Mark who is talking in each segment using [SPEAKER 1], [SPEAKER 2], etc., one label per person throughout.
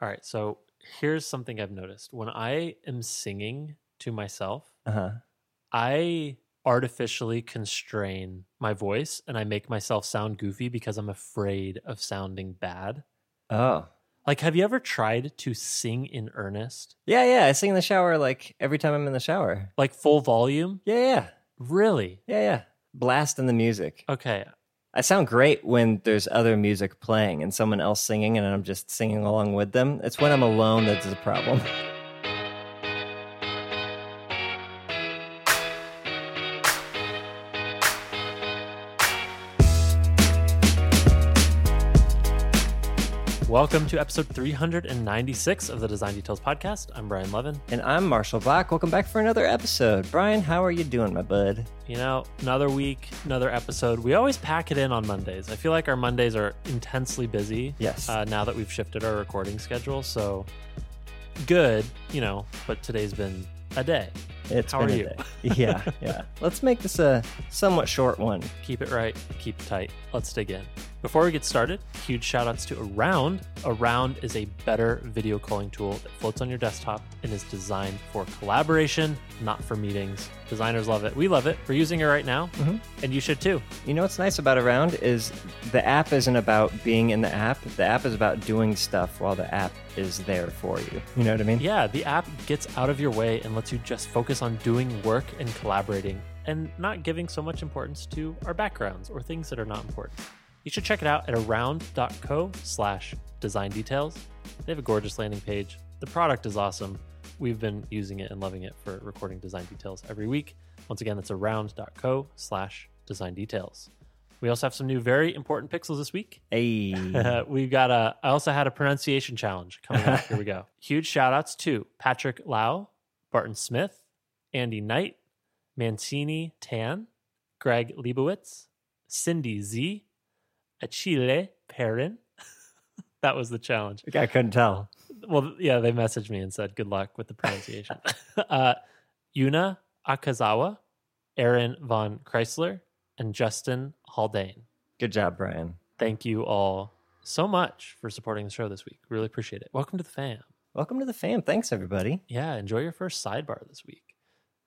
[SPEAKER 1] All right. So here's something I've noticed. When I am singing to myself,
[SPEAKER 2] Uh huh.
[SPEAKER 1] I artificially constrain my voice and I make myself sound goofy because I'm afraid of sounding bad.
[SPEAKER 2] Oh.
[SPEAKER 1] Like, have you ever tried to sing in earnest,
[SPEAKER 2] Yeah, yeah. I sing in the shower like every time I'm in the shower.
[SPEAKER 1] like full volume?
[SPEAKER 2] Yeah, yeah.
[SPEAKER 1] Really?
[SPEAKER 2] Yeah, yeah. Blast in the music.
[SPEAKER 1] Okay.
[SPEAKER 2] I sound great when there's other music playing and someone else singing and I'm just singing along with them. It's when I'm alone that's a problem.
[SPEAKER 1] Welcome to episode 396 of the Design Details Podcast. I'm Brian Lovin.
[SPEAKER 2] And I'm Marshall Bock. Welcome back for another episode. Brian, how are you doing, my bud?
[SPEAKER 1] You know, another week, another episode. We always pack it in on Mondays. I feel like our Mondays are intensely busy.
[SPEAKER 2] Yes.
[SPEAKER 1] Uh, now that we've shifted our recording schedule. So good, you know, but today's been a day.
[SPEAKER 2] It's
[SPEAKER 1] how
[SPEAKER 2] been
[SPEAKER 1] are
[SPEAKER 2] a
[SPEAKER 1] you?
[SPEAKER 2] day. Yeah, yeah. Let's make this a somewhat short one.
[SPEAKER 1] Keep it right, keep it tight. Let's dig in. Before we get started, huge shout outs to Around. Around is a better video calling tool that floats on your desktop and is designed for collaboration, not for meetings. Designers love it. We love it. We're using it right now,
[SPEAKER 2] Mhm.
[SPEAKER 1] and you should too.
[SPEAKER 2] You know what's nice about Around is the app isn't about being in the app. The app is about doing stuff while the app is there for you. You know what I mean?
[SPEAKER 1] Yeah, the app gets out of your way and lets you just focus on doing work and collaborating and not giving so much importance to our backgrounds or things that are not important. You should check it out at around.co slash design details. They have a gorgeous landing page. The product is awesome. We've been using it and loving it for recording design details every week. Once again, that's around.co slash design details. We also have some new very important pixels this week.
[SPEAKER 2] Hey.
[SPEAKER 1] We've got a. I also had a pronunciation challenge coming up. Here we go. Huge shout outs to Patrick Lau, Barton Smith, Andy Knight, Mancini Tan, Greg Leibowitz, Cindy Z, Achille Perrin. that was the challenge.
[SPEAKER 2] I couldn't tell.
[SPEAKER 1] Well, yeah, they messaged me and said good luck with the pronunciation. uh, Yuna Akazawa, Aaron von Chrysler, and Justin Haldane
[SPEAKER 2] Good job, Brian.
[SPEAKER 1] thank you all so much for supporting the show this week. Really appreciate it. Welcome to the fam.
[SPEAKER 2] Welcome to the fam. Thanks, everybody.
[SPEAKER 1] Yeah, enjoy your first sidebar this week.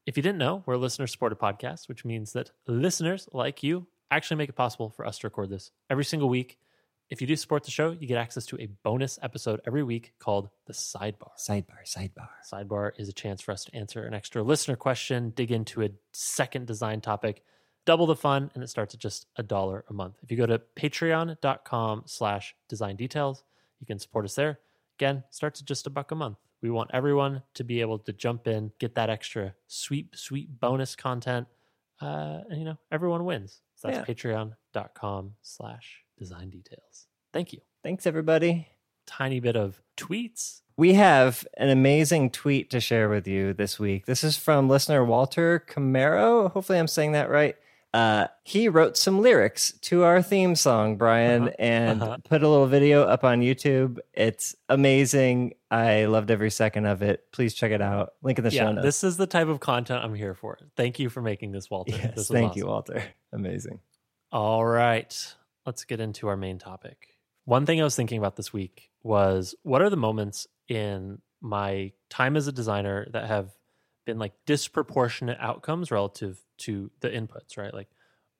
[SPEAKER 1] If you didn't know, we're a listener supported podcast, which means that listeners like you actually make it possible for us to record this every single week. If you do support the show, you get access to a bonus episode every week called The Sidebar.
[SPEAKER 2] Sidebar, sidebar.
[SPEAKER 1] Sidebar is a chance for us to answer an extra listener question, dig into a second design topic, double the fun, and it starts at just a dollar a month. If you go to patreon.com slash design details, you can support us there. Again, starts at just a buck a month. We want everyone to be able to jump in, get that extra sweet, sweet bonus content. Uh, and you know, everyone wins. So that's patreon.com slash design details. Thank you.
[SPEAKER 2] Thanks, everybody.
[SPEAKER 1] Tiny bit of tweets.
[SPEAKER 2] We have an amazing tweet to share with you this week. This is from listener Walter Camaro. Hopefully, I'm saying that right. Uh, he wrote some lyrics to our theme song, Brian,
[SPEAKER 1] Uh-huh.
[SPEAKER 2] and
[SPEAKER 1] Uh-huh.
[SPEAKER 2] put a little video up on YouTube. It's amazing. I loved every second of it. Please check it out. Link in the show
[SPEAKER 1] yeah,
[SPEAKER 2] notes.
[SPEAKER 1] this is the type of content I'm here for. Thank you for making this, Walter.
[SPEAKER 2] yes,
[SPEAKER 1] this
[SPEAKER 2] thank you. Walter. Amazing.
[SPEAKER 1] All right, let's get into our main topic. One thing I was thinking about this week was what are the moments in my time as a designer that have been like disproportionate outcomes relative to the inputs, right? Like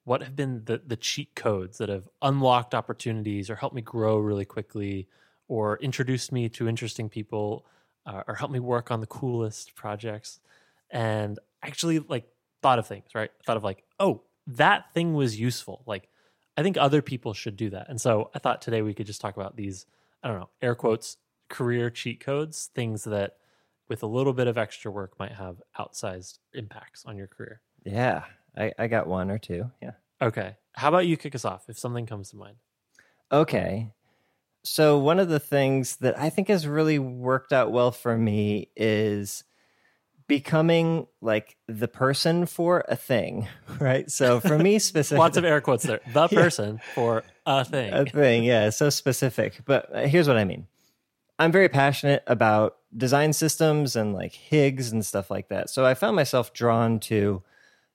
[SPEAKER 1] what have been the the cheat codes that have unlocked opportunities or helped me grow really quickly or introduced me to interesting people uh, or helped me work on the coolest projects and actually like thought of things, right? Thought of like, oh, that thing was useful. Like, I think other people should do that. And so I thought today we could just talk about these, I don't know, air quotes, career cheat codes, things that with a little bit of extra work might have outsized impacts on your career.
[SPEAKER 2] Yeah, I, I got one or two. Yeah.
[SPEAKER 1] Okay. How about you kick us off if something comes to mind?
[SPEAKER 2] Okay. So, one of the things that I think has really worked out well for me is becoming like the person for a thing, right? So, for me, specifically,
[SPEAKER 1] Lots of air quotes there. The
[SPEAKER 2] Yeah.
[SPEAKER 1] person for a thing.
[SPEAKER 2] a thing, yeah, so specific. But uh, here's what I mean I'm very passionate about design systems and like HIGs and stuff like that. So, I found myself drawn to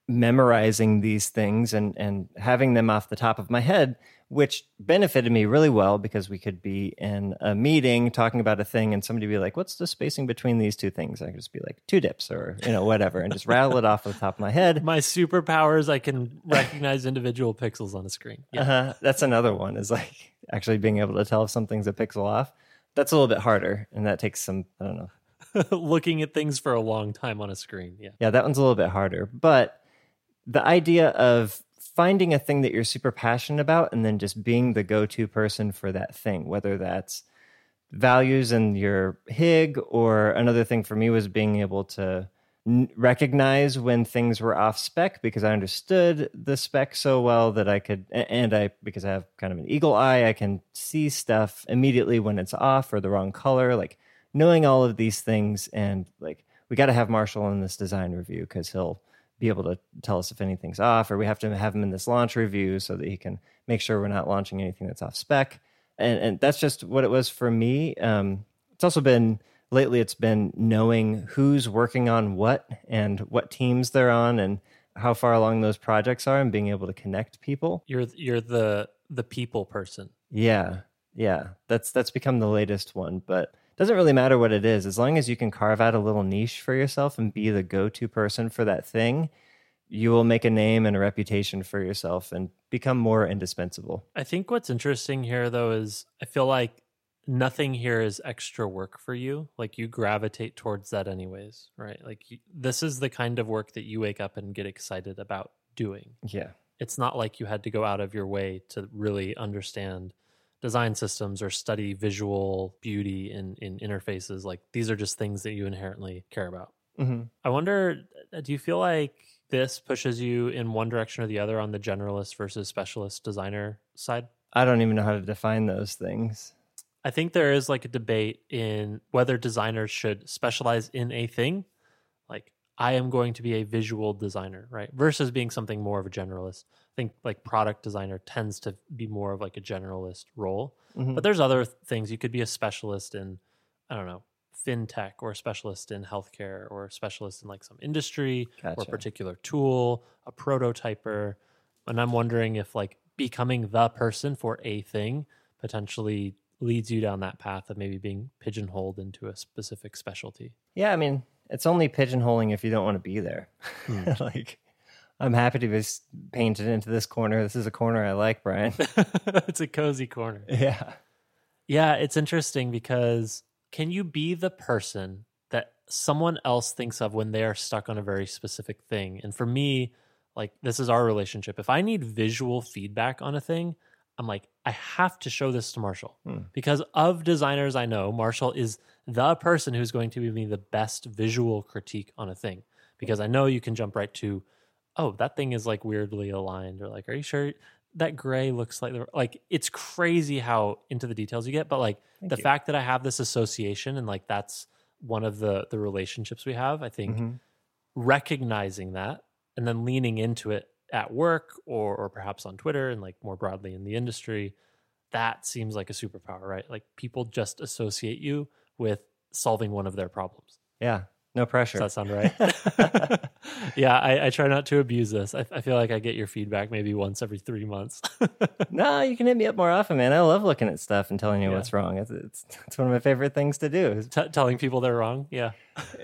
[SPEAKER 2] memorizing these things and and having them off the top of my head which benefited me really well because we could be in a meeting talking about a thing and somebody be like, What's the spacing between these two things? I could just be like, Two dips or, you know, whatever, and just rattle it off the top of my head.
[SPEAKER 1] My superpowers, I can recognize individual pixels on a screen. Yeah.
[SPEAKER 2] Uh-huh. That's another one is like actually being able to tell if something's a pixel off. That's a little bit harder and that takes some, I don't know.
[SPEAKER 1] Looking at things for a long time on a screen. Yeah.
[SPEAKER 2] Yeah, that one's a little bit harder. But the idea of finding a thing that you're super passionate about and then just being the go-to person for that thing whether that's values in your hig or another thing for me was being able to recognize when things were off spec because i understood the spec so well that i could and i because i have kind of an eagle eye i can see stuff immediately when it's off or the wrong color like knowing all of these things and like we got to have marshall in this design review because he'll be able to tell us if anything's off, or we have to have him in this launch review so that he can make sure we're not launching anything that's off spec. And, and that's just what it was for me. Um, it's also been lately, it's been knowing who's working on what and what teams they're on and how far along those projects are and being able to connect people.
[SPEAKER 1] You're you're the the people person.
[SPEAKER 2] Yeah. Yeah. That's that's become the latest one, but doesn't really matter what it is as long as you can carve out a little niche for yourself and be the go-to person for that thing you will make a name and a reputation for yourself and become more indispensable
[SPEAKER 1] i think what's interesting here though is i feel like nothing here is extra work for you. Like you gravitate towards that anyways right? Like you, this is the kind of work that you wake up and get excited about doing.
[SPEAKER 2] Yeah.
[SPEAKER 1] It's not like you had to go out of your way to really understand design systems or study visual beauty in in interfaces. Like these are just things that you inherently care about.
[SPEAKER 2] Mm-hmm.
[SPEAKER 1] i wonder uh, do you feel like this pushes you in one direction or the other on the generalist versus specialist designer side?
[SPEAKER 2] I don't even know how to define those things
[SPEAKER 1] i think there is like a debate in whether designers should specialize in a thing like I am going to be a visual designer, right? Versus being something more of a generalist. I think like product designer tends to be more of like a generalist role.
[SPEAKER 2] Mhm.
[SPEAKER 1] But there's other th- things. You could be a specialist in, I don't know, fintech or a specialist in healthcare or a specialist in like some industry or a particular tool, a prototyper. And I'm wondering if like becoming the person for a thing potentially leads you down that path of maybe being pigeonholed into a specific specialty.
[SPEAKER 2] yeah i mean it's only pigeonholing if you don't want to be there
[SPEAKER 1] Hmm.
[SPEAKER 2] like i'm happy to be painted into this corner this is a corner i like brian
[SPEAKER 1] it's a cozy corner.
[SPEAKER 2] yeah
[SPEAKER 1] Yeah, it's interesting because can you be the person that someone else thinks of when they are stuck on a very specific thing? And for me, like this is our relationship. If I need visual feedback on a thing, I'm like, I have to show this to Marshall
[SPEAKER 2] Hmm.
[SPEAKER 1] because of designers I know, Marshall is the person who's going to give me the best visual critique on a thing because I know you can jump right to, oh, that thing is like weirdly aligned, or like, are you sure that gray looks like the like? It's crazy how into the details you get, but like
[SPEAKER 2] Thank
[SPEAKER 1] the
[SPEAKER 2] you.
[SPEAKER 1] fact that I have this association and like that's one of the the relationships we have, I think
[SPEAKER 2] Mhm.
[SPEAKER 1] recognizing that and then leaning into it at work or or perhaps on Twitter and like more broadly in the industry, that seems like a superpower, right? Like people just associate you with solving one of their problems.
[SPEAKER 2] yeah no pressure
[SPEAKER 1] Does that sound right? yeah, I, I try not to abuse this. I, I feel like I get your feedback maybe once every three months.
[SPEAKER 2] No, you can hit me up more often, man. I love looking at stuff and telling you
[SPEAKER 1] Yeah.
[SPEAKER 2] what's wrong. It's, it's it's one of my favorite things to do.
[SPEAKER 1] T- telling people they're wrong. Yeah.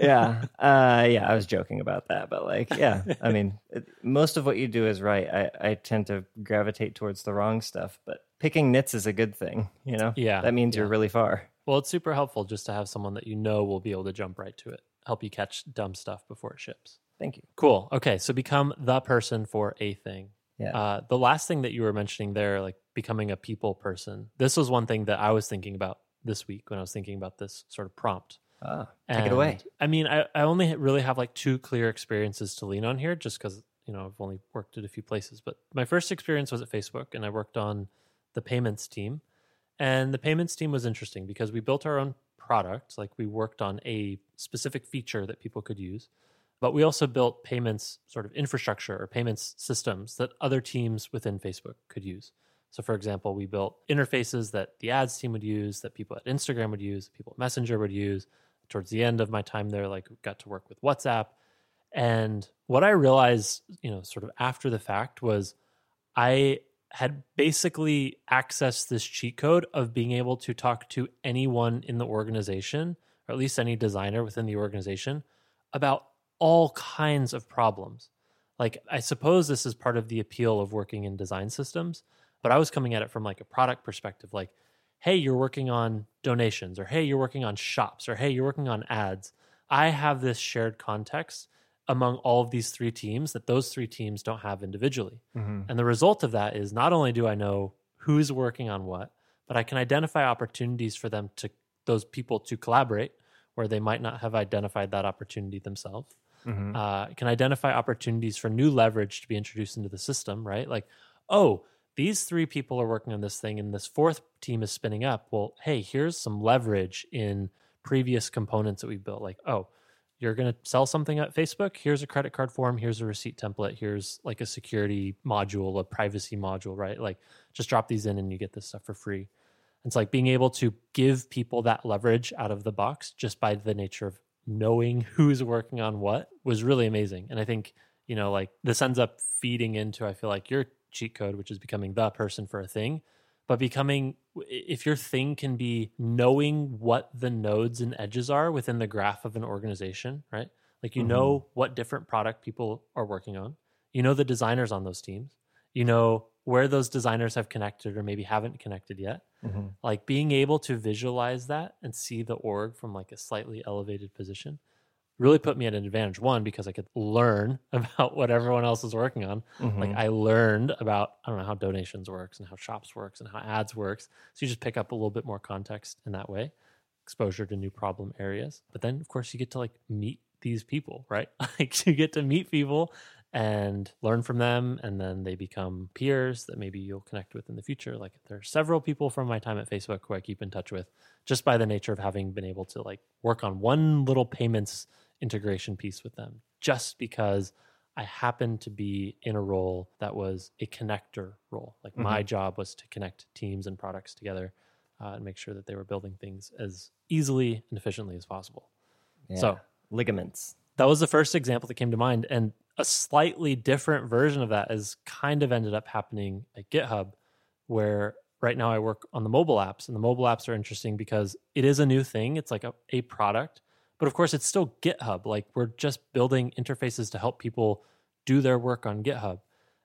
[SPEAKER 2] yeah, uh, yeah. I was joking about that, but like, yeah. I mean, it, most of what you do is right. I I tend to gravitate towards the wrong stuff, but picking nits is a good thing. You know,
[SPEAKER 1] Yeah,
[SPEAKER 2] that means you're really far.
[SPEAKER 1] Well, it's super helpful just to have someone that you know will be able to jump right to it, help you catch dumb stuff before it ships.
[SPEAKER 2] Thank you.
[SPEAKER 1] Cool. Okay, so become the person for a thing.
[SPEAKER 2] Yeah.
[SPEAKER 1] Uh, the last thing that you were mentioning there, like becoming a people person, this was one thing that I was thinking about this week when I was thinking about this sort of prompt.
[SPEAKER 2] Ah, take it away.
[SPEAKER 1] I mean, I, I only really have like two clear experiences to lean on here just because, you know, I've only worked at a few places. But my first experience was at Facebook and I worked on the payments team. And the payments team was interesting because we built our own product. Like we worked on a specific feature that people could use. But we also built payments sort of infrastructure or payments systems that other teams within Facebook could use. So, for example, we built interfaces that the ads team would use, that people at Instagram would use, people at Messenger would use. Towards the end of my time there, like got to work with WhatsApp. And what I realized, you know, sort of after the fact was I had basically accessed this cheat code of being able to talk to anyone in the organization, or at least any designer within the organization, about all kinds of problems. Like, I suppose this is part of the appeal of working in design systems, but I was coming at it from like a product perspective. Like, hey, you're working on donations, or hey, you're working on shops, or hey, you're working on ads. I have this shared context among all of these three teams that those three teams don't have individually.
[SPEAKER 2] Mm-hmm.
[SPEAKER 1] And the result of that is not only do I know who's working on what, but I can identify opportunities for them to those people to collaborate where they might not have identified that opportunity themselves.
[SPEAKER 2] Mm-hmm.
[SPEAKER 1] Uh, can identify opportunities for new leverage to be introduced into the system, right? Like, oh, these three people are working on this thing and this fourth team is spinning up. Well, hey, here's some leverage in previous components that we built. Like, oh, you're going to sell something at Facebook. Here's a credit card form. Here's a receipt template. Here's like a security module, a privacy module, right? Like, just drop these in and you get this stuff for free. It's like being able to give people that leverage out of the box just by the nature of knowing who's working on what was really amazing. And I think, you know, like this ends up feeding into, I feel like your cheat code, which is becoming the person for a thing, but becoming, if your thing can be knowing what the nodes and edges are within the graph of an organization, right? Like you
[SPEAKER 2] Mhm.
[SPEAKER 1] know what different product people are working on, you know the designers on those teams, you know where those designers have connected or maybe haven't connected yet
[SPEAKER 2] Mm-hmm.
[SPEAKER 1] like being able to visualize that and see the org from like a slightly elevated position really put me at an advantage. One because i could learn about what everyone else is working on.
[SPEAKER 2] Mm-hmm.
[SPEAKER 1] like i learned about i don't know how donations works and how shops works and how ads works. So you just pick up a little bit more context in that way exposure to new problem areas. But then of course you get to like meet these people right? Like you get to meet people and learn from them and then they become peers that maybe you'll connect with in the future like there are several people from my time at facebook who i keep in touch with just by the nature of having been able to like work on one little payments integration piece with them just because i happened to be in a role that was a connector role like my job was to connect teams and products together uh, and make sure that they were building things as easily and efficiently as possible
[SPEAKER 2] Yeah.
[SPEAKER 1] So-
[SPEAKER 2] ligaments.
[SPEAKER 1] that was the first example that came to mind and a slightly different version of that has kind of ended up happening at github where right now i work on the mobile apps and the mobile apps are interesting because it is a new thing. It's like a, a product but of course it's still github. Like we're just building interfaces to help people do their work on github.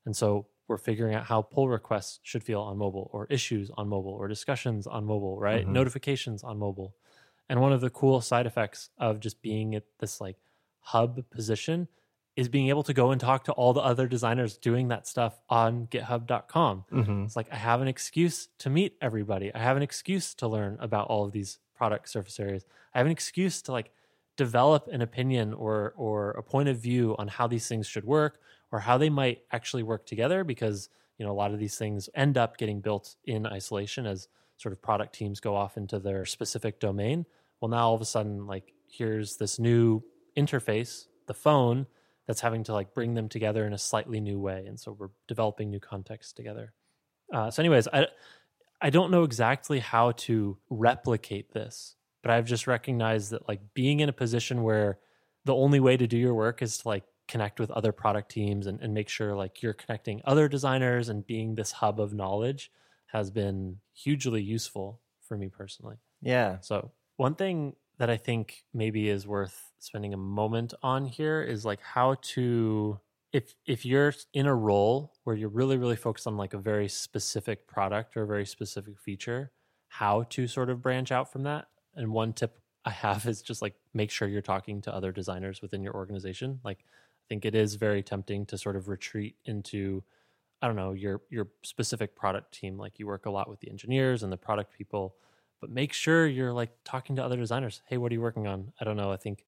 [SPEAKER 1] And so we're figuring out how pull requests should feel on mobile or issues on mobile or discussions on mobile right?
[SPEAKER 2] Mhm.
[SPEAKER 1] notifications on mobile. And one of the cool side effects of just being at this like hub position is being able to go and talk to all the other designers doing that stuff on github.com.
[SPEAKER 2] Mm-hmm.
[SPEAKER 1] It's like I have an excuse to meet everybody. I have an excuse to learn about all of these product surface areas. I have an excuse to like develop an opinion or or a point of view on how these things should work or how they might actually work together because you know a lot of these things end up getting built in isolation as sort of product teams go off into their specific domain. Well, now all of a sudden like here's this new interface, the phone that's having to like bring them together in a slightly new way and so we're developing new contexts together uh, so anyways i i don't know exactly how to replicate this but i've just recognized that like being in a position where the only way to do your work is to like connect with other product teams and, and make sure like you're connecting other designers and being this hub of knowledge has been hugely useful for me personally
[SPEAKER 2] Yeah.
[SPEAKER 1] so one thing that I think maybe is worth spending a moment on here is like how to if if you're in a role where you're really really focused on like a very specific product or a very specific feature, how to sort of branch out from that. And one tip I have is just like make sure you're talking to other designers within your organization. Like I think it is very tempting to sort of retreat into I don't know, your your specific product team. Like you work a lot with the engineers and the product people but make sure you're like talking to other designers. Hey, what are you working on? I don't know. I think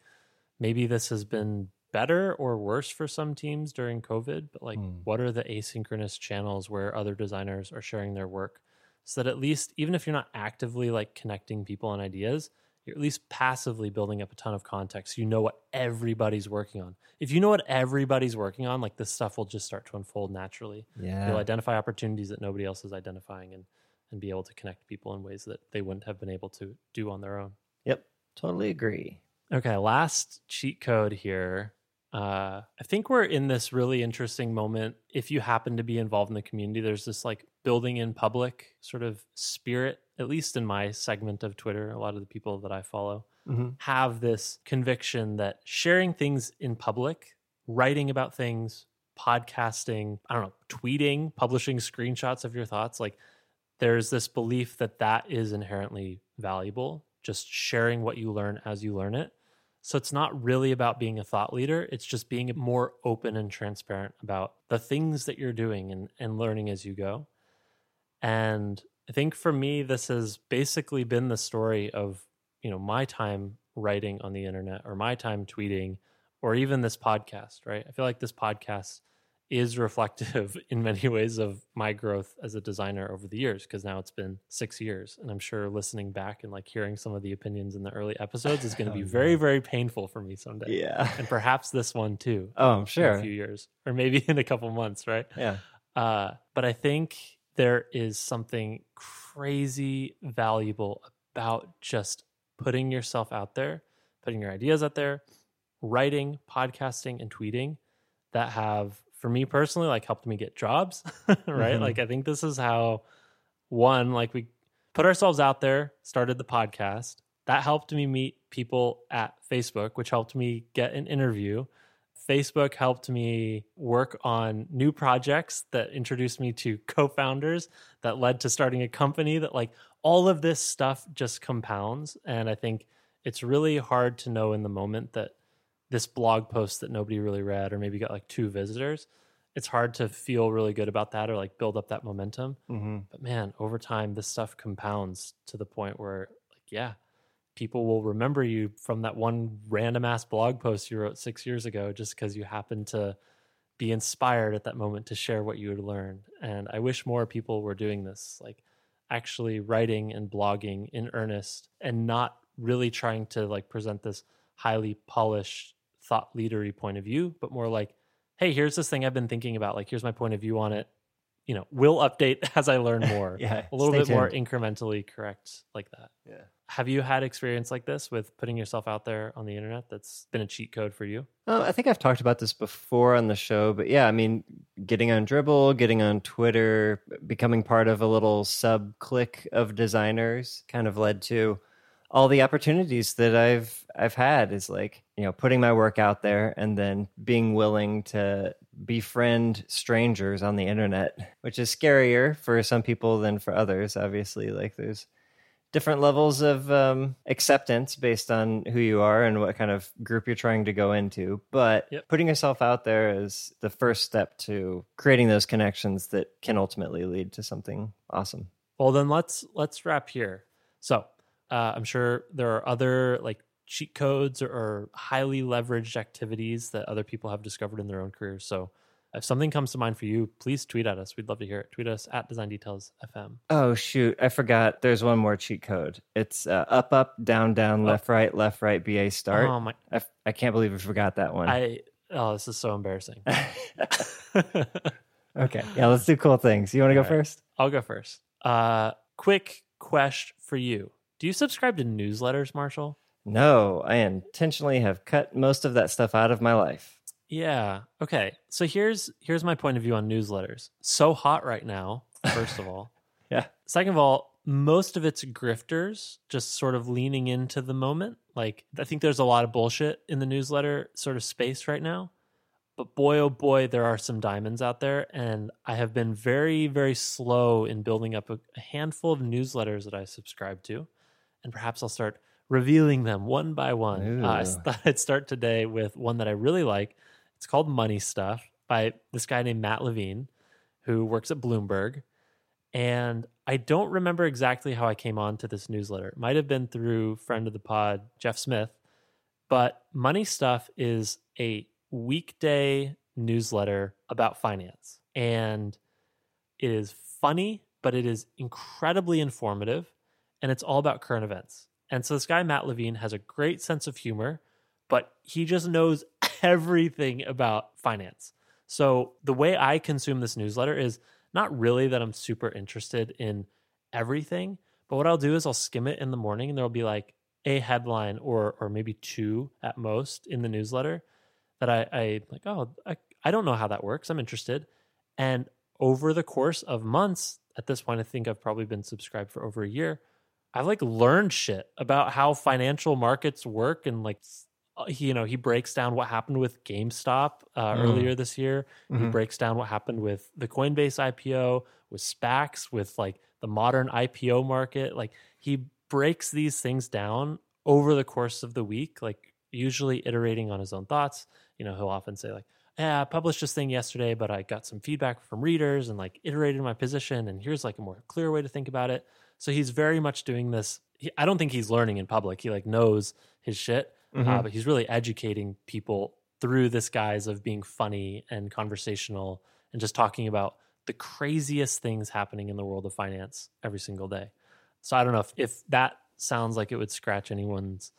[SPEAKER 1] maybe this has been better or worse for some teams during COVID, but like,
[SPEAKER 2] Hmm.
[SPEAKER 1] what are the asynchronous channels where other designers are sharing their work? So that at least, even if you're not actively like connecting people and ideas, you're at least passively building up a ton of context. You know what everybody's working on. If you know what everybody's working on, like this stuff will just start to unfold naturally.
[SPEAKER 2] Yeah.
[SPEAKER 1] You'll identify opportunities that nobody else is identifying and and be able to connect people in ways that they wouldn't have been able to do on their own.
[SPEAKER 2] Yep. Totally agree.
[SPEAKER 1] Okay, last cheat code here Uh, I think we're in this really interesting moment. If you happen to be involved in the community, there's this like building in public sort of spirit, at least in my segment of Twitter. A lot of the people that I follow
[SPEAKER 2] Mm-hmm.
[SPEAKER 1] have this conviction that sharing things in public, writing about things, podcasting, I don't know, tweeting, publishing screenshots of your thoughts, like there's this belief that that is inherently valuable, just sharing what you learn as you learn it. So it's not really about being a thought leader, it's just being more open and transparent about the things that you're doing and, and learning as you go. And I think for me, this has basically been the story of you know my time writing on the internet or my time tweeting or even this podcast right i feel like this podcast is reflective in many ways of my growth as a designer over the years because now it's been six years and i'm sure listening back and like hearing some of the opinions in the early episodes is going to be
[SPEAKER 2] Oh,
[SPEAKER 1] very very painful for me someday
[SPEAKER 2] Yeah.
[SPEAKER 1] and perhaps this one too
[SPEAKER 2] Oh, I'm
[SPEAKER 1] in a few years or maybe in a couple months right
[SPEAKER 2] Yeah.
[SPEAKER 1] uh, but I think there is something crazy valuable about just putting yourself out there, putting your ideas out there, writing, podcasting, and tweeting that have, for me personally, like helped me get jobs, right?
[SPEAKER 2] Mhm.
[SPEAKER 1] Like, I think this is how one, like, we put ourselves out there, started the podcast. That helped me meet people at Facebook, which helped me get an interview. Facebook helped me work on new projects that introduced me to co-founders that led to starting a company that like all of this stuff just compounds and I think it's really hard to know in the moment that this blog post that nobody really read or maybe got like two visitors it's hard to feel really good about that or like build up that momentum
[SPEAKER 2] Mm-hmm.
[SPEAKER 1] but man over time this stuff compounds to the point where like yeah people will remember you from that one random ass blog post you wrote six years ago just because you happened to be inspired at that moment to share what you had learned and i wish more people were doing this like actually writing and blogging in earnest and not really trying to like present this highly polished thought leadery point of view but more like hey here's this thing i've been thinking about like here's my point of view on it you know we'll update as i learn more
[SPEAKER 2] Yeah.
[SPEAKER 1] a little
[SPEAKER 2] stay
[SPEAKER 1] bit more incrementally correct like that
[SPEAKER 2] Yeah.
[SPEAKER 1] have you had experience like this with putting yourself out there on the internet that's been a cheat code for you
[SPEAKER 2] Oh, I think I've talked about this before on the show, but yeah, I mean, getting on Dribbble, getting on Twitter, becoming part of a little sub clique of designers kind of led to all the opportunities that I've I've had is like, you know, putting my work out there and then being willing to befriend strangers on the internet, which is scarier for some people than for others, obviously. Like there's different levels of um, acceptance based on who you are and what kind of group you're trying to go into. But
[SPEAKER 1] Yep.
[SPEAKER 2] putting yourself out there is the first step to creating those connections that can ultimately lead to something awesome.
[SPEAKER 1] well then let's let's wrap here so uh, i'm sure there are other like cheat codes or, or highly leveraged activities that other people have discovered in their own careers so if something comes to mind for you please tweet at us we'd love to hear it tweet us at design details fm
[SPEAKER 2] Oh shoot, I forgot. There's one more cheat code. It's uh, up, up, down, down, left, right, left, right, BA start.
[SPEAKER 1] oh my
[SPEAKER 2] I, f- I can't believe I forgot that one.
[SPEAKER 1] i oh this is so embarrassing
[SPEAKER 2] okay, yeah, let's do cool things. You want to go
[SPEAKER 1] right.
[SPEAKER 2] first?
[SPEAKER 1] I'll go first. Uh, quick question for you: Do you subscribe to newsletters, Marshall?
[SPEAKER 2] No, I intentionally have cut most of that stuff out of my life.
[SPEAKER 1] Yeah. Okay. So here's here's my point of view on newsletters. So hot right now. First of all.
[SPEAKER 2] Yeah.
[SPEAKER 1] Second of all, most of it's grifters just sort of leaning into the moment. Like I think there's a lot of bullshit in the newsletter sort of space right now. But boy oh boy, there are some diamonds out there and I have been very very slow in building up a, a handful of newsletters that I subscribe to. And perhaps I'll start revealing them one by one. Uh, I thought I'd start today with one that I really like. It's called Money Stuff by this guy named Matt Levine, who works at Bloomberg. And I don't remember exactly how I came on to this newsletter. It might have been through friend of the pod, Jeff Smith. But Money Stuff is a weekday newsletter about finance. And it is funny, but it is incredibly informative. And it's all about current events. And so this guy, Matt Levine, has a great sense of humor, but he just knows everything about finance. So the way I consume this newsletter is not really that I'm super interested in everything, but what I'll do is I'll skim it in the morning and there'll be like a headline or or maybe two at most in the newsletter that I, I like, oh, I, I don't know how that works. I'm interested. And over the course of months, at this point, I think I've probably been subscribed for over a year. I've like learned shit about how financial markets work and like uh, he, you know he breaks down what happened with GameStop uh,
[SPEAKER 2] Mm.
[SPEAKER 1] earlier this year. He
[SPEAKER 2] Mhm.
[SPEAKER 1] breaks down what happened with the Coinbase IPO, with SPACs, with like the modern IPO market. Like he breaks these things down over the course of the week, like usually iterating on his own thoughts. You know, he'll often say like, "Yeah, I published this thing yesterday, but I got some feedback from readers and like iterated my position, and here's like a more clear way to think about it." So he's very much doing this. He, I don't think he's learning in public. He like knows his shit, uh,
[SPEAKER 2] Mhm.
[SPEAKER 1] but he's really educating people through this guise of being funny and conversational and just talking about the craziest things happening in the world of finance every single day. So I don't know if, if that sounds like it would scratch anyone's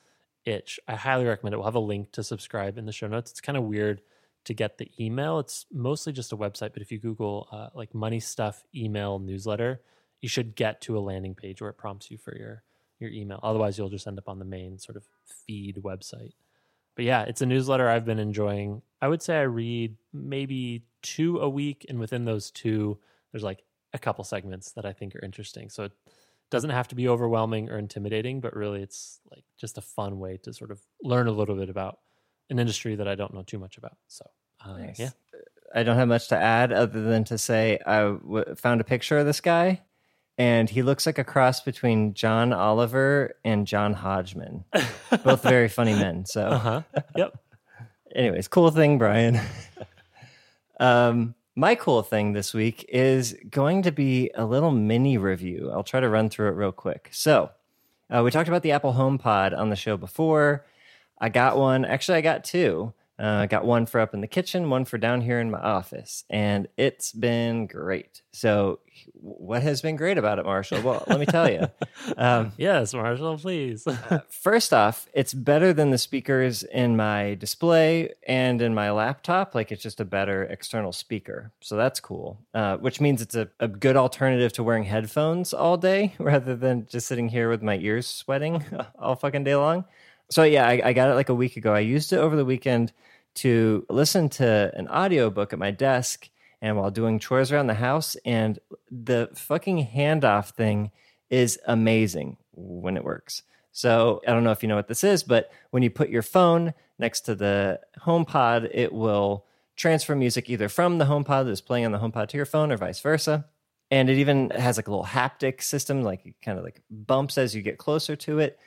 [SPEAKER 1] itch. I highly recommend it. We'll have a link to subscribe in the show notes. It's kind of weird to get the email. It's mostly just a website, but if you Google uh, like money stuff email newsletter, you should get to a landing page where it prompts you for your your email. Otherwise, you'll just end up on the main sort of feed website. But yeah, it's a newsletter I've been enjoying. I would say I read maybe two a week, and within those two, there's like a couple segments that I think are interesting. So it doesn't have to be overwhelming or intimidating, but really it's like just a fun way to sort of learn a little bit about an industry that I don't know too much about. So uh,
[SPEAKER 2] Nice.
[SPEAKER 1] yeah,
[SPEAKER 2] I don't have much to add other than to say I w- found a picture of this guy, and he looks like a cross between John Oliver and John Hodgman, both very funny men. So,
[SPEAKER 1] uh huh, yep.
[SPEAKER 2] anyways, cool thing, Brian. um, my cool thing this week is going to be a little mini review. I'll try to run through it real quick. So, uh, we talked about the Apple HomePod on the show before. I got one. Actually, I got two. Uh, got one for up in the kitchen, one for down here in my office, and it's been great. So, what has been great about it, Marshall? Well, let me tell you. Um,
[SPEAKER 1] Yes, Marshall, please.
[SPEAKER 2] First off, it's better than the speakers in my display and in my laptop. Like it's just a better external speaker. So that's cool. Uh, which means it's a, a good alternative to wearing headphones all day rather than just sitting here with my ears sweating all fucking day long. So yeah, I, I got it like a week ago. I used it over the weekend to listen to an audiobook at my desk and while doing chores around the house. And the fucking handoff thing is amazing when it works. So I don't know if you know what this is, but when you put your phone next to the HomePod, it will transfer music either from the HomePod that's playing on the HomePod to your phone or vice versa. And it even has like a little haptic system, like it kind of like bumps as you get closer to it.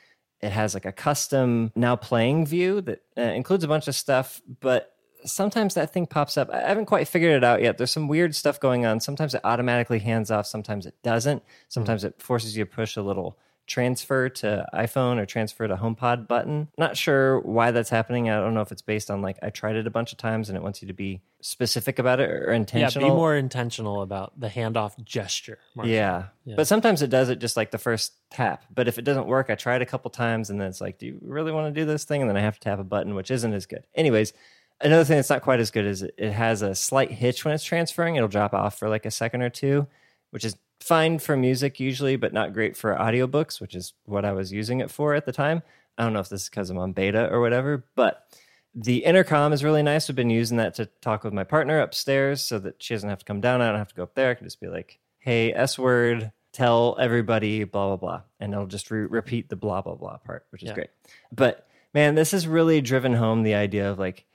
[SPEAKER 2] It has like a custom now playing view that uh, includes a bunch of stuff, but sometimes that thing pops up. I haven't quite figured it out yet. There's some weird stuff going on. Sometimes it automatically hands off, sometimes it doesn't. Sometimes it forces you to push a little transfer to iPhone or transfer to HomePod button. Not sure why that's happening. I don't know if it's based on like I tried it a bunch of times and it wants you to be specific about it or intentional.
[SPEAKER 1] yeah, be more intentional about the handoff gesture.
[SPEAKER 2] Yeah.
[SPEAKER 1] Yeah.
[SPEAKER 2] But sometimes it does it just like the first tap. But if it doesn't work, I tried a couple times and then it's like, do you really want to do this thing? And then I have to tap a button, which isn't as good. Anyways, another thing that's not quite as good is it it has a slight hitch when it's transferring. It'll drop off for like a second or two, which is fine for music usually, but not great for audiobooks, which is what I was using it for at the time. I don't know if this is because I'm on beta or whatever, but the intercom is really nice. I've been using that to talk with my partner upstairs so that she doesn't have to come down. I don't have to go up there. I can just be like, hey, S word, tell everybody, blah, blah, blah. And it'll just re- repeat the blah, blah, blah part, which is
[SPEAKER 1] Yeah.
[SPEAKER 2] great. But man, this has really driven home the idea of like,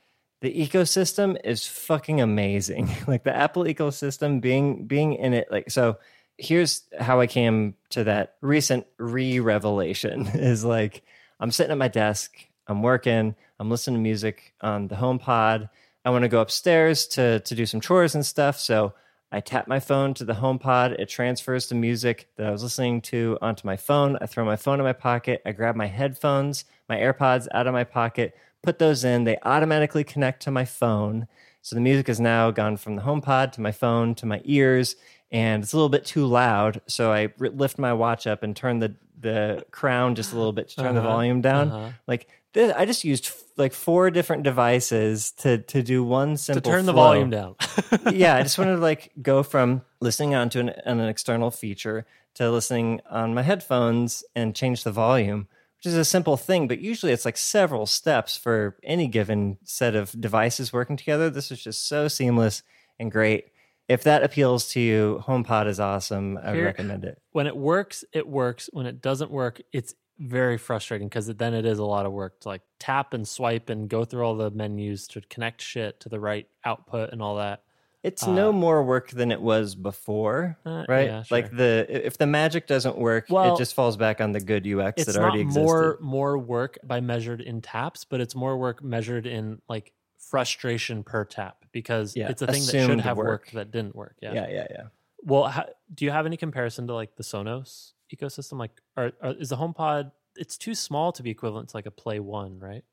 [SPEAKER 2] the ecosystem is fucking amazing. like the Apple ecosystem being being in it like so here's how I came to that recent re-revelation is like I'm sitting at my desk, I'm working, I'm listening to music on the HomePod. I want to go upstairs to to do some chores and stuff, so I tap my phone to the HomePod. It transfers the music that I was listening to onto my phone. I throw my phone in my pocket. I grab my headphones, my AirPods out of my pocket, put those in. They automatically connect to my phone. So the music has now gone from the HomePod to my phone to my ears, and it's a little bit too loud. So I lift my watch up and turn the the crown just a little bit to turn the
[SPEAKER 1] Uh-huh,
[SPEAKER 2] volume down.
[SPEAKER 1] uh-huh.
[SPEAKER 2] Like this, I just used f- like four different devices to to do one simple To
[SPEAKER 1] turn the volume down.
[SPEAKER 2] yeah, I just wanted to like go from listening onto an, on an external feature to listening on my headphones and change the volume, which is a simple thing, but usually it's like several steps for any given set of devices working together. This is just so seamless and great. If that appeals to you, HomePod is awesome. I would
[SPEAKER 1] Here-
[SPEAKER 2] recommend it.
[SPEAKER 1] When it works, it works. When it doesn't work, it's very frustrating because then it is a lot of work to like tap and swipe and go through all the menus to connect shit to the right output and all that.
[SPEAKER 2] It's
[SPEAKER 1] Uh,
[SPEAKER 2] no more work than it was before,
[SPEAKER 1] Uh,
[SPEAKER 2] right?
[SPEAKER 1] yeah,
[SPEAKER 2] Like the if the magic doesn't work,
[SPEAKER 1] Well,
[SPEAKER 2] it just falls back on the good UX that already existed.
[SPEAKER 1] more more work by measured in taps, but it's more work measured in like frustration per tap because
[SPEAKER 2] Yeah,
[SPEAKER 1] it's a thing that should have
[SPEAKER 2] work.
[SPEAKER 1] worked that didn't work. Yeah.
[SPEAKER 2] yeah, yeah, yeah.
[SPEAKER 1] Well, do you have any comparison to like the Sonos ecosystem? Like, or, or is the HomePod? It's too small to be equivalent to like a Play One, right?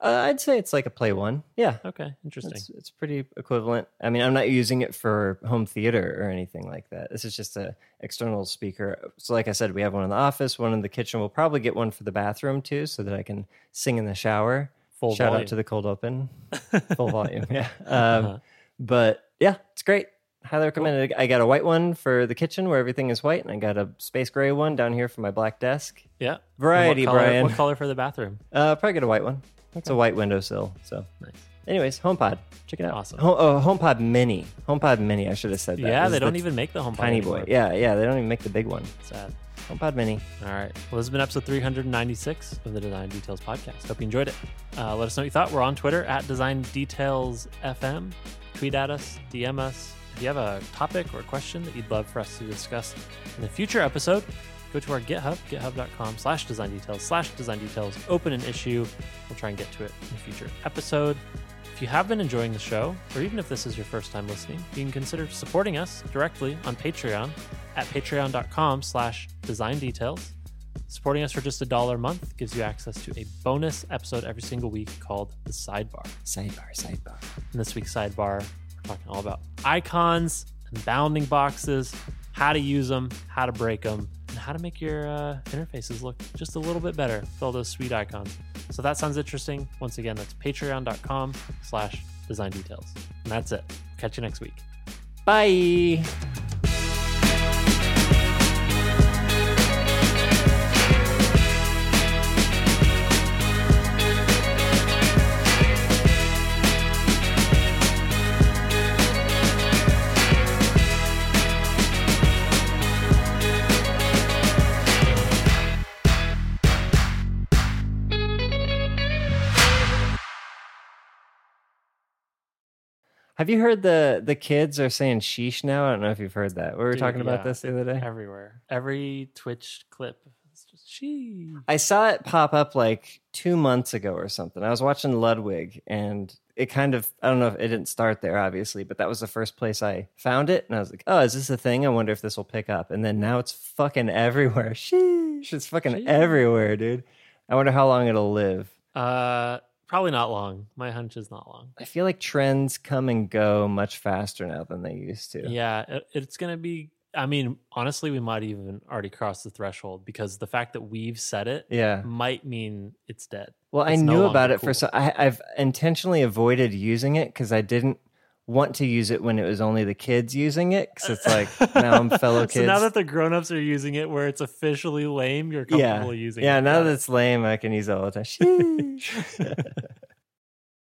[SPEAKER 2] Uh, I'd say it's like a Play One. Yeah,
[SPEAKER 1] Okay, interesting.
[SPEAKER 2] it's it's pretty equivalent. I mean, I'm not using it for home theater or anything like that. This is just a external speaker. So, like I said, we have one in the office, one in the kitchen. We'll probably get one for the bathroom too, so that I can sing in the shower.
[SPEAKER 1] Full
[SPEAKER 2] Shout
[SPEAKER 1] volume.
[SPEAKER 2] out to the cold open, full volume. Yeah. Um,
[SPEAKER 1] Uh-huh.
[SPEAKER 2] But yeah, it's great. Highly recommended. I got a white one for the kitchen where everything is white, and I got a space gray one down here for my black desk.
[SPEAKER 1] Yeah.
[SPEAKER 2] Variety,
[SPEAKER 1] what color,
[SPEAKER 2] Brian.
[SPEAKER 1] What color for the bathroom?
[SPEAKER 2] Uh, probably get a white one. It's a white windowsill. So,
[SPEAKER 1] Nice.
[SPEAKER 2] anyways, HomePod, check it out.
[SPEAKER 1] Awesome.
[SPEAKER 2] Ho- oh, HomePod Mini. HomePod Mini. I should have said that.
[SPEAKER 1] Yeah, they don't even make the HomePod
[SPEAKER 2] tiny
[SPEAKER 1] anymore.
[SPEAKER 2] boy. Yeah, yeah. They don't even make the big one.
[SPEAKER 1] Sad.
[SPEAKER 2] HomePod Mini.
[SPEAKER 1] All right. Well, this has been episode 396 of the Design Details podcast. Hope you enjoyed it. Uh, let us know what you thought. We're on Twitter at Design Details FM. Tweet at us, DM us. If you have a topic or a question that you'd love for us to discuss in a future episode, go to our GitHub, github.com slash design details slash design details, open an issue. We'll try and get to it in a future episode. If you have been enjoying the show, or even if this is your first time listening, you can consider supporting us directly on Patreon at patreon.com slash design details. Supporting us for just a dollar a month gives you access to a bonus episode every single week called The Sidebar.
[SPEAKER 2] Sidebar, sidebar.
[SPEAKER 1] In this week's sidebar, we're talking all about icons and bounding boxes, how to use them, how to break them, how to make your uh, interfaces look just a little bit better with all those sweet icons. So that sounds interesting. Once again, that's patreon.com slash design details. And that's it. Catch you next week.
[SPEAKER 2] Bye. Have you heard the the kids are saying sheesh now? I don't know if you've heard that. We were
[SPEAKER 1] Dude,
[SPEAKER 2] talking about
[SPEAKER 1] yeah.
[SPEAKER 2] this the other day.
[SPEAKER 1] Everywhere. Every Twitch clip is just she.
[SPEAKER 2] I saw it pop up like two months ago or something. I was watching Ludwig and it kind of, I don't know if it didn't start there, obviously, but that was the first place I found it. And I was like, oh, is this a thing? I wonder if this will pick up. And then now it's fucking everywhere. Sheesh. It's fucking
[SPEAKER 1] Sheesh.
[SPEAKER 2] everywhere, dude. I wonder how long it'll live.
[SPEAKER 1] Uh, probably not long. My hunch is not long.
[SPEAKER 2] I feel like trends come and go much faster now than they used to.
[SPEAKER 1] Yeah, it, it's going to be. I mean, honestly, we might even already cross the threshold because the fact that we've said it
[SPEAKER 2] Yeah.
[SPEAKER 1] might mean it's dead.
[SPEAKER 2] Well, I
[SPEAKER 1] It's no
[SPEAKER 2] knew about
[SPEAKER 1] longer
[SPEAKER 2] it for so I, I've intentionally avoided using it because I didn't want to use it when it was only the kids using it because it's like now I'm fellow
[SPEAKER 1] so
[SPEAKER 2] kids.
[SPEAKER 1] now that the grown-ups are using it where it's officially lame, you're
[SPEAKER 2] yeah,
[SPEAKER 1] comfortable using it.
[SPEAKER 2] yeah.
[SPEAKER 1] it.
[SPEAKER 2] Now that it's lame, I can use it all the time.